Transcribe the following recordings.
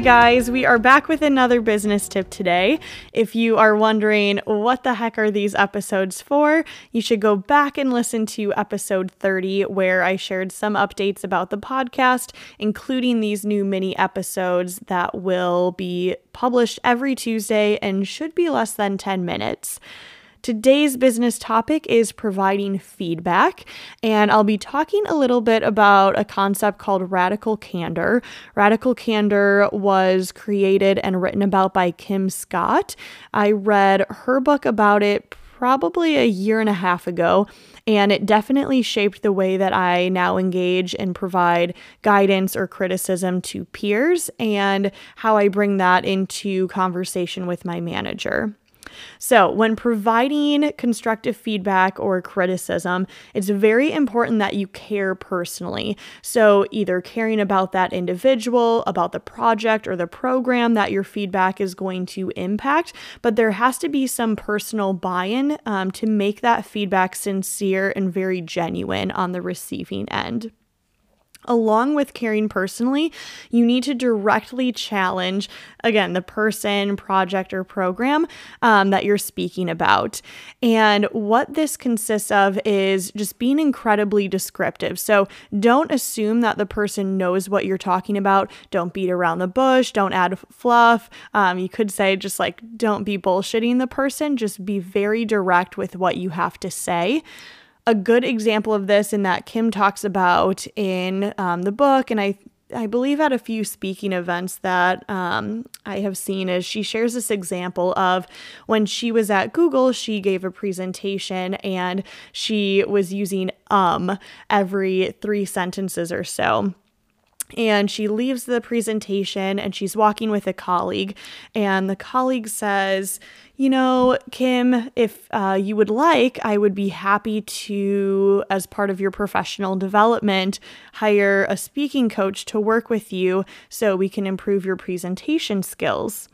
guys, we are back with another business tip today. If you are wondering what the heck are these episodes for, you should go back and listen to episode 30, where I shared some updates about the podcast, including these new mini episodes that will be published every Tuesday and should be less than 10 minutes. Today's business topic is providing feedback, and I'll be talking a little bit about a concept called radical candor. Radical candor was created and written about by Kim Scott. I read her book about it probably a year and a half ago, and it definitely shaped the way that I now engage and provide guidance or criticism to peers and how I bring that into conversation with my manager. So, when providing constructive feedback or criticism, it's very important that you care personally. So, either caring about that individual, about the project or the program that your feedback is going to impact, but there has to be some personal buy in um, to make that feedback sincere and very genuine on the receiving end. Along with caring personally, you need to directly challenge, again, the person, project, or program um, that you're speaking about. And what this consists of is just being incredibly descriptive. So don't assume that the person knows what you're talking about. Don't beat around the bush. Don't add fluff. Um, you could say, just like, don't be bullshitting the person. Just be very direct with what you have to say a good example of this in that Kim talks about in um, the book, and I I believe at a few speaking events that um, I have seen is she shares this example of when she was at Google, she gave a presentation and she was using um every three sentences or so and she leaves the presentation and she's walking with a colleague and the colleague says you know, Kim, if uh, you would like, I would be happy to, as part of your professional development, hire a speaking coach to work with you so we can improve your presentation skills.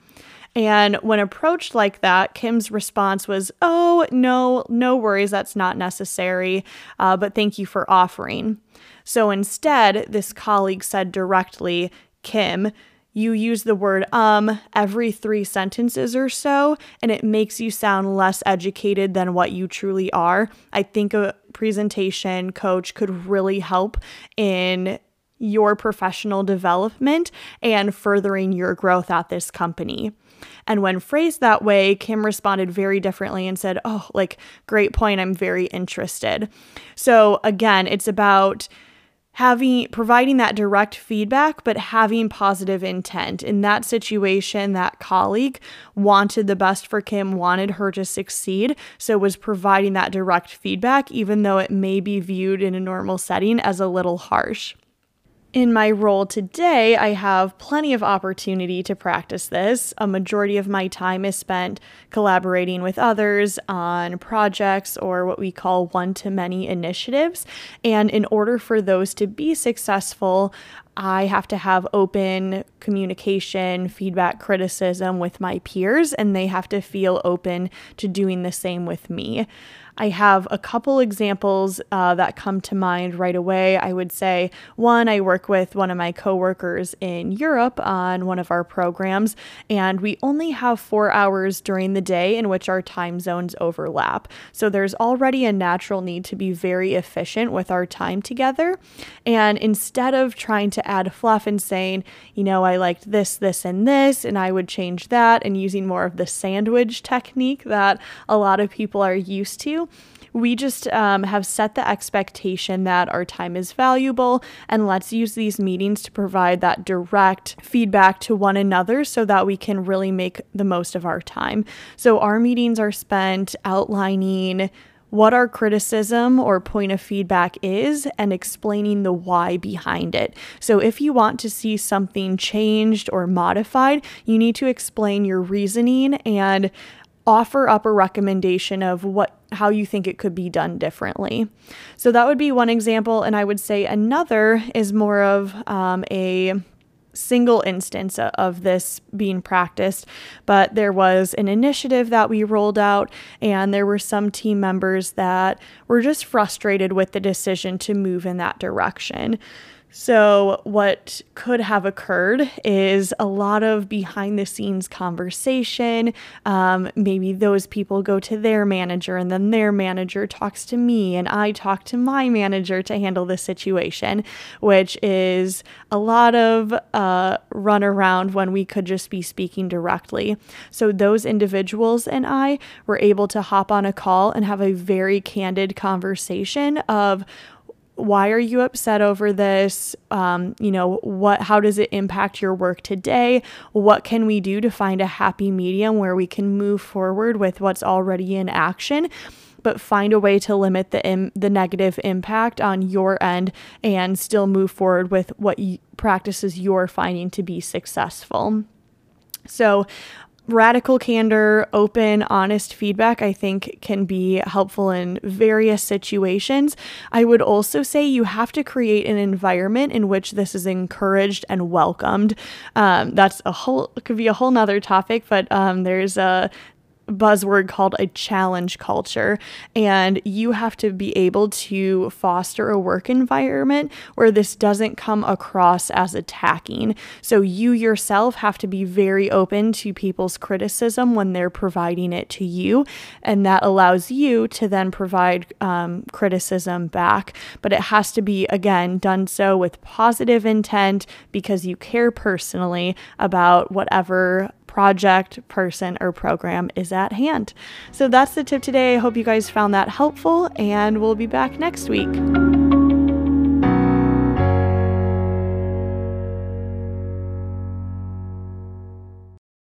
And when approached like that, Kim's response was, Oh, no, no worries, that's not necessary, uh, but thank you for offering. So instead, this colleague said directly, Kim, you use the word um every three sentences or so, and it makes you sound less educated than what you truly are. I think a presentation coach could really help in your professional development and furthering your growth at this company. And when phrased that way, Kim responded very differently and said, Oh, like, great point. I'm very interested. So, again, it's about having providing that direct feedback but having positive intent in that situation that colleague wanted the best for kim wanted her to succeed so was providing that direct feedback even though it may be viewed in a normal setting as a little harsh in my role today, I have plenty of opportunity to practice this. A majority of my time is spent collaborating with others on projects or what we call one to many initiatives. And in order for those to be successful, I have to have open communication, feedback, criticism with my peers, and they have to feel open to doing the same with me. I have a couple examples uh, that come to mind right away. I would say one, I work with one of my coworkers in Europe on one of our programs, and we only have four hours during the day in which our time zones overlap. So there's already a natural need to be very efficient with our time together. And instead of trying to add fluff and saying, you know, I liked this, this, and this, and I would change that, and using more of the sandwich technique that a lot of people are used to, we just um, have set the expectation that our time is valuable and let's use these meetings to provide that direct feedback to one another so that we can really make the most of our time. So, our meetings are spent outlining what our criticism or point of feedback is and explaining the why behind it. So, if you want to see something changed or modified, you need to explain your reasoning and offer up a recommendation of what how you think it could be done differently. So that would be one example, and I would say another is more of um, a single instance of this being practiced, but there was an initiative that we rolled out, and there were some team members that were just frustrated with the decision to move in that direction. So, what could have occurred is a lot of behind the scenes conversation. Um, maybe those people go to their manager, and then their manager talks to me, and I talk to my manager to handle the situation, which is a lot of uh, run around when we could just be speaking directly. So, those individuals and I were able to hop on a call and have a very candid conversation of why are you upset over this? Um, you know what how does it impact your work today? What can we do to find a happy medium where we can move forward with what's already in action but find a way to limit the Im- the negative impact on your end and still move forward with what practices you're finding to be successful? So radical candor, open, honest feedback, I think can be helpful in various situations. I would also say you have to create an environment in which this is encouraged and welcomed. Um, that's a whole, could be a whole nother topic, but um, there's a buzzword called a challenge culture. And you have to be able to foster a work environment where this doesn't come across as attacking. So you yourself have to be very open to people's criticism when they're providing it to you. And that allows you to then provide um, criticism back. But it has to be, again, done so with positive intent because you care personally about whatever project, person, or program is at hand. So that's the tip today. I hope you guys found that helpful, and we'll be back next week.